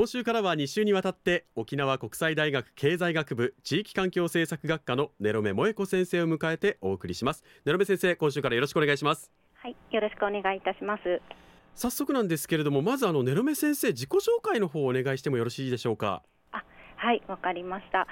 今週からは2週にわたって沖縄国際大学経済学部地域環境政策学科のネロメ萌子先生を迎えてお送りします。ネロメ先生今週からよろしくお願いします。はいよろしくお願いいたします。早速なんですけれどもまずあのネロメ先生自己紹介の方をお願いしてもよろしいでしょうか？あはいわかりました。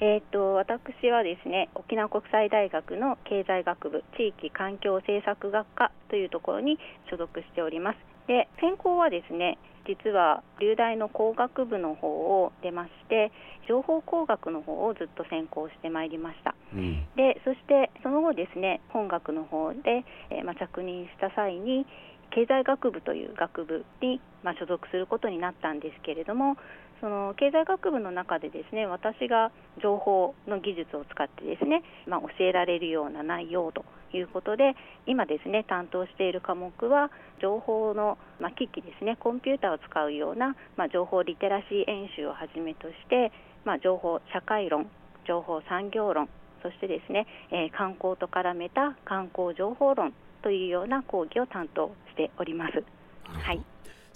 えーと、私はですね沖縄国際大学の経済学部地域環境政策学科というところに所属しておりますで専攻はですね実は流大の工学部の方を出まして情報工学の方をずっと専攻してまいりました、うん、でそしてその後ですね本学の方で、えー、まあ、着任した際に経済学部という学部に、まあ、所属することになったんですけれどもその経済学部の中でですね私が情報の技術を使ってですね、まあ、教えられるような内容ということで今ですね担当している科目は情報の、まあ、機器ですねコンピューターを使うような、まあ、情報リテラシー演習をはじめとして、まあ、情報社会論情報産業論そしてですね、えー、観光と絡めた観光情報論というような講義を担当しております。はい。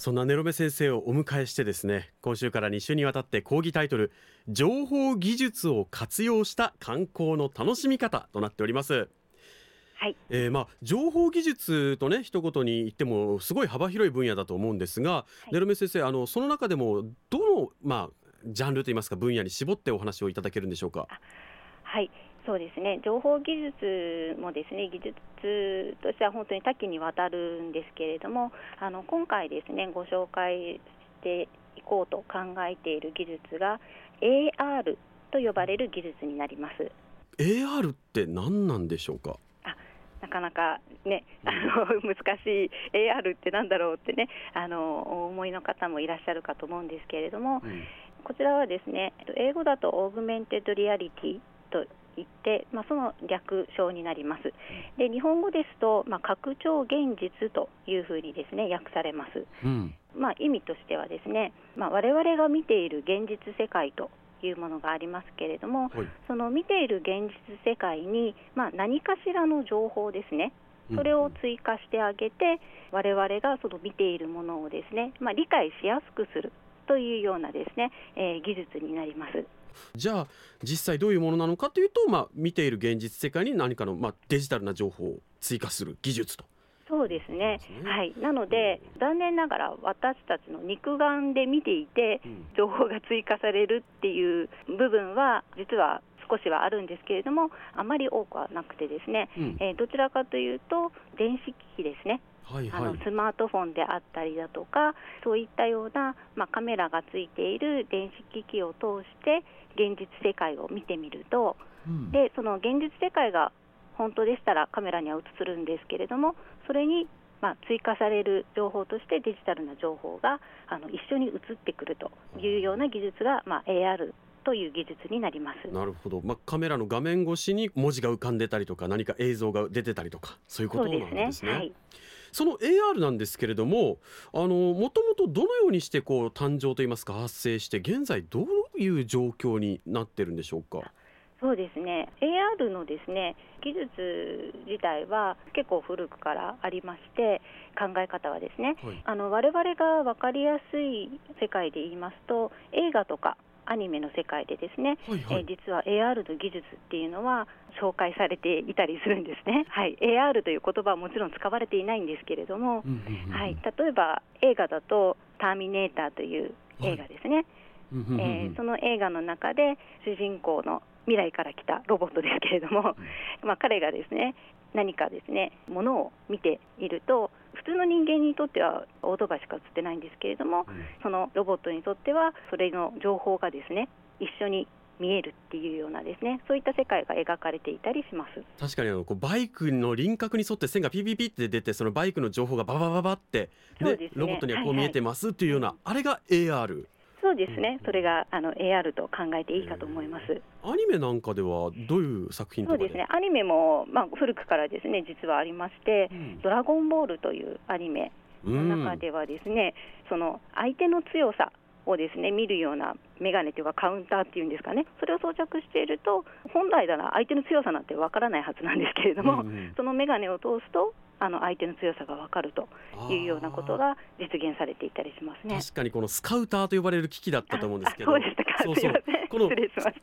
そんなネロメ先生をお迎えしてですね今週から2週にわたって講義タイトル情報技術を活用した観光の楽しみ方となっております。はい、えー、まあ情報技術とね一言に言ってもすごい幅広い分野だと思うんですが、はい、ネロメ先生あのその中でもどのまあジャンルといいますか分野に絞ってお話をいただけるんでしょうか？はいそうですね。情報技術もですね技術としては本当に多岐にわたるんですけれどもあの今回ですねご紹介していこうと考えている技術が AR と呼ばれる技術になります。AR って何なんでしょうか？なかなかね、あの難しい AR ってなんだろうってねあのお思いの方もいらっしゃるかと思うんですけれども、うん、こちらはですね英語だと Augmented Reality と言って、まあ、その略称になります。で日本語ですと、まあ、拡張現実というふうにですね訳されます。うん、まあ、意味としてはですね、まあ、我々が見ている現実世界というものがありますけれども、はい、その見ている現実世界に、まあ、何かしらの情報ですねそれを追加してあげて、我々がその見ているものをですね、まあ、理解しやすくするというようなですね、えー、技術になります。じゃあ実際どういうものなのかというと、まあ、見ている現実世界に何かの、まあ、デジタルな情報を追加する技術と。そうですね、はい、なので、残念ながら私たちの肉眼で見ていて、情報が追加されるっていう部分は、実は少しはあるんですけれども、あまり多くはなくて、ですね、うん、えー、どちらかというと、電子機器ですね。はいはい、あのスマートフォンであったりだとかそういったような、まあ、カメラがついている電子機器を通して現実世界を見てみると、うん、でその現実世界が本当でしたらカメラには映るんですけれどもそれにまあ、追加される情報としてデジタルな情報があの一緒に映ってくるというような技術が、まあ、AR という技術になります。なるほど、まあ、カメラの画面越しに文字が浮かんでたりとか何か映像が出てたりとかそういうことなんですね。そ、ね。はい、その AR なんですけれどもあのもともとどのようにしてこう誕生といいますか発生して現在どういう状況になってるんでしょうか？そうですね AR のですね技術自体は結構古くからありまして考え方はですね、はい、あの我々が分かりやすい世界で言いますと映画とかアニメの世界でですね、はいはい、え実は AR の技術っていうのは紹介されていたりするんですね、はい、AR という言葉はもちろん使われていないんですけれども、はい、例えば映画だと「ターミネーター」という映画ですね、はい。えー、その映画の中で主人公の未来から来たロボットですけれども、まあ、彼がですね何かですねものを見ていると普通の人間にとってはオートバイしか映ってないんですけれども、そのロボットにとってはそれの情報がですね一緒に見えるっていうようなですねそういった世界が描かれていたりします。確かにあのこうバイクの輪郭に沿って線がピピピって出てそのバイクの情報がババババってね、ね、ロボットにはこう見えてますっていうような、はいはい、あれが AR そうですね、それがあの AR と考えていいかと思います。アニメなんかではどういう作品そうですね、アニメもまあ古くからですね実はありまして、うん、ドラゴンボールというアニメの中ではですね、うん、その相手の強さをですね見るようなメガネというかカウンターっていうんですかね。それを装着していると本来なら相手の強さなんてわからないはずなんですけれども、うんうん、そのメガネを通すとあの相手の強さが分かるというようなことが実現されていたりしますね。確かにこのスカウターと呼ばれる機器だったと思うんですけど。そうでしたか。そうそう。この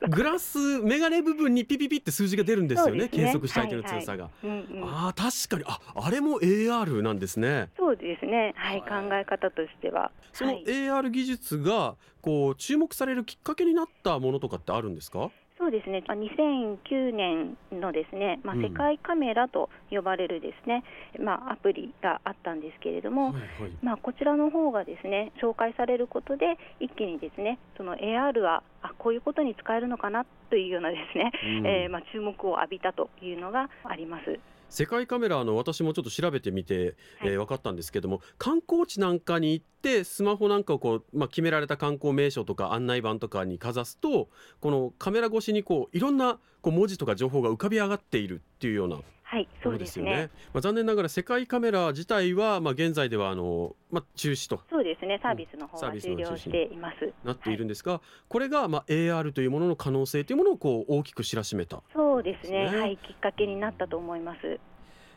グラスメガネ部分にピピピって数字が出るんですよね、ね、計測した相手の強さが、はいはい。うんうん、あ確かに。ああれも AR なんですね。そうですね。はい、考え方としては。その AR 技術がこう注目されるきっかけになったものとかってあるんですか？そうですね、2009年のですね、まあ、世界カメラと呼ばれるですね、うん、まあ、アプリがあったんですけれども、はいはい、まあ、こちらの方がですね紹介されることで、一気にですねその AR はあこういうことに使えるのかなというようなですね、うん、えー、まあ、注目を浴びたというのがあります。世界カメラの私もちょっと調べてみて、えー、分かったんですけども観光地なんかに行ってスマホなんかをこう、まあ、決められた観光名所とか案内板とかにかざすとこのカメラ越しにこういろんなこう文字とか情報が浮かび上がっているっていうようなはい、そうですね。まあ、残念ながら世界カメラ自体は、まあ、現在ではあの、まあ、中止と。そうですね、サービスの方は終了しています。なっているんですが、はい、これが、まあ、AR というものの可能性というものをこう大きく知らしめた、そうですね、はい、きっかけになったと思います。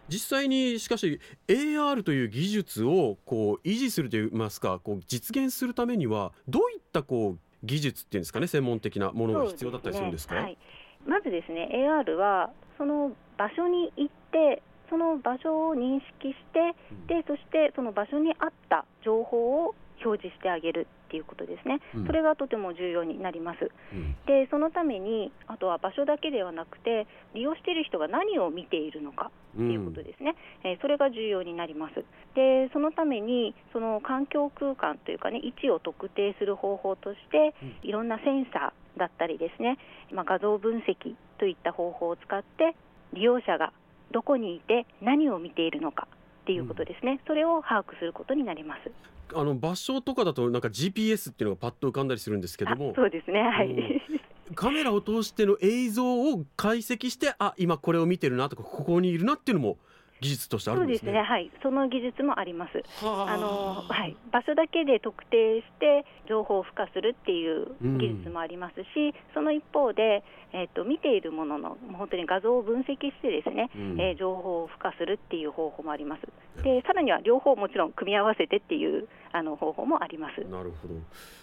実際にしかし AR という技術をこう維持するといいますかこう実現するためにはどういったこう技術っていうんですかね専門的なものが必要だったりするんですか、ね。はい、まずですね AR はその場所に行ってその場所を認識して、でそしてその場所に合った情報を表示してあげるっていうことですね、うん、それがとても重要になります、うん、でそのためにあとは場所だけではなくて利用している人が何を見ているのかっていうことですね、うん、えー、それが重要になります。でそのためにその環境空間というかね位置を特定する方法として、いろんなセンサーだったりですね、まあ、画像分析といった方法を使って利用者がどこにいて何を見ているのかっていうことですね、それを把握することになります。あの場所とかだとなんか GPS っていうのがパッと浮かんだりするんですけども。そうですね。はい、うん、カメラを通しての映像を解析してあ今これを見てるなとかここにいるなっていうのも技術としてあるんですね。そうですね、はい、その技術もあります。あのはい、場所だけで特定して情報を付加するっていう技術もありますし、うん、その一方で、えっ、ー、と見ているものの本当に画像を分析してですね、うん、えー、情報を付加するっていう方法もあります。で、さらには両方もちろん組み合わせてっていうあの方法もあります。なるほど。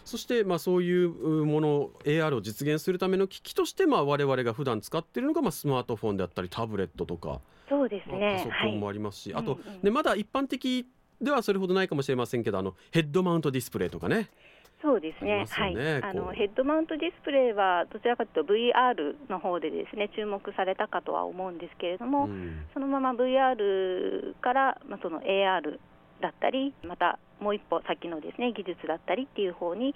そしてまあそういうもの AR を実現するための機器としてまあ我々が普段使っているのがまあスマートフォンであったりタブレットとか。そうですね、パソコンもありますし、はい、あと、うんうん、ね、まだ一般的ではそれほどないかもしれませんけどあのヘッドマウントディスプレイとかね。そうですね、ね、はい、あのヘッドマウントディスプレイはどちらかというと VR の方でですね注目されたかとは思うんですけれども、うん、そのまま VR から、まあ、その AR だったりまたもう一歩先のですね技術だったりっていう方に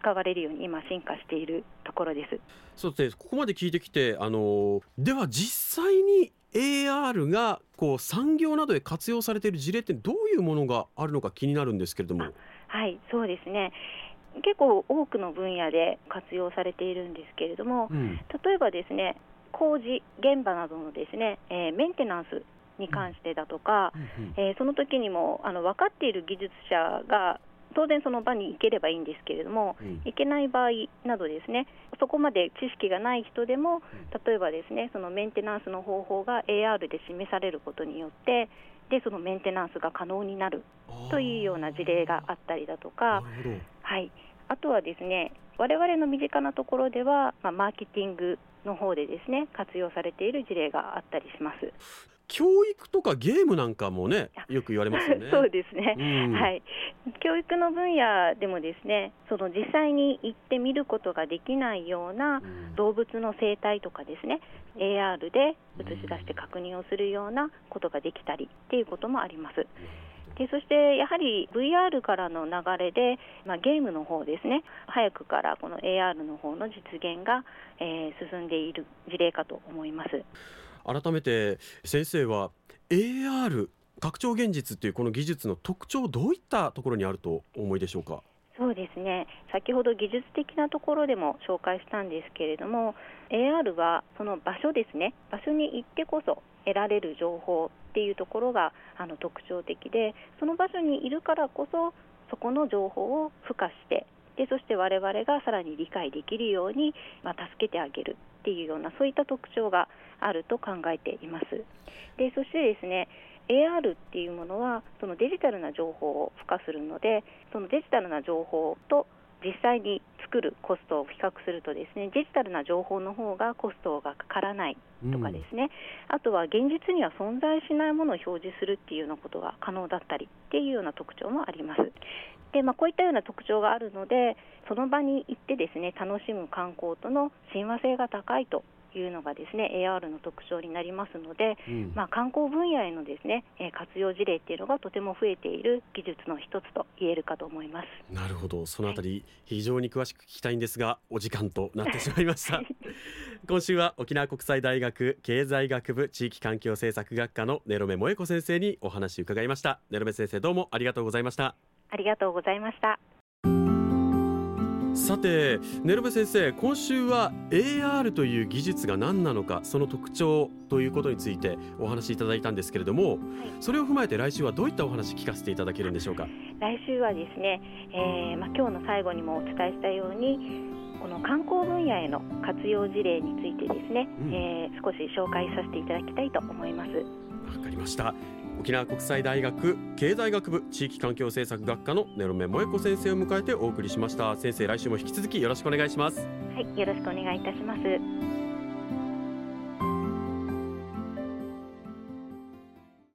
使われるように今進化しているところです。そうですね。ここまで聞いてきて、あのでは実際に AR がこう産業などで活用されている事例ってどういうものがあるのか気になるんですけれども。はい、そうですね。結構多くの分野で活用されているんですけれども、うん、例えばですね工事現場などのですね、えー、メンテナンスに関してだとか、うんうん、えー、その時にもあの分かっている技術者が当然その場に行ければいいんですけれども、うん、行けない場合などですねそこまで知識がない人でも例えばですねそのメンテナンスの方法が AR で示されることによってでそのメンテナンスが可能になるというような事例があったりだとか、はい、あとはですね我々の身近なところでは、まあ、マーケティングの方でですね活用されている事例があったりします。教育とかゲームなんかもねよく言われますよね。そうですね、うん。はい、教育の分野でもですねその実際に行ってみることができないようなうん。動物の生態とかですね AR で映し出して確認をするようなことができたりっていうこともあります。でそしてやはり VR からの流れで、まあ、ゲームの方ですね早くからこの AR の方の実現が、えー進んでいる事例かと思います。改めて先生は AR 拡張現実っていうこの技術の特徴どういったところにあるとお思いでしょうか？そうですね先ほど技術的なところでも紹介したんですけれども AR はその場所ですね場所に行ってこそ得られる情報っていうところがあの特徴的でその場所にいるからこそそこの情報を付加してでそして我々がさらに理解できるように、まあ、助けてあげるっていうようなそういった特徴があると考えています。でそしてですね AR っていうものはそのデジタルな情報を付加するのでそのデジタルな情報と実際に作るコストを比較するとですねデジタルな情報の方がコストがかからないとかですね、あとは現実には存在しないものを表示するっていうようなことが可能だったりっていうような特徴もあります。でまあ、こういったような特徴があるのでその場に行ってですね楽しむ観光との親和性が高いというのがですね AR の特徴になりますので、うん。まあ、観光分野へのですね、えー活用事例っていうのがとても増えている技術の一つと言えるかと思います。なるほど。そのあたり非常に詳しく聞きたいんですがお時間となってしまいました。今週は沖縄国際大学経済学部地域環境政策学科のネロメ萌子先生にお話伺いました。ネロメ先生どうもありがとうございました。ありがとうございました。さてネロメ先生今週は AR という技術が何なのかその特徴ということについてお話しいただいたんですけれども、それを踏まえて来週はどういったお話聞かせていただけるんでしょうか？来週はですね、えーまあ、今日の最後にもお伝えしたようにこの観光分野への活用事例についてですね、うん。えー少し紹介させていただきたいと思います。わかりました沖縄国際大学経済学部地域環境政策学科のネロメ萌子先生を迎えてお送りしました先生来週も引き続きよろしくお願いしますはい、よろしくお願いいたします。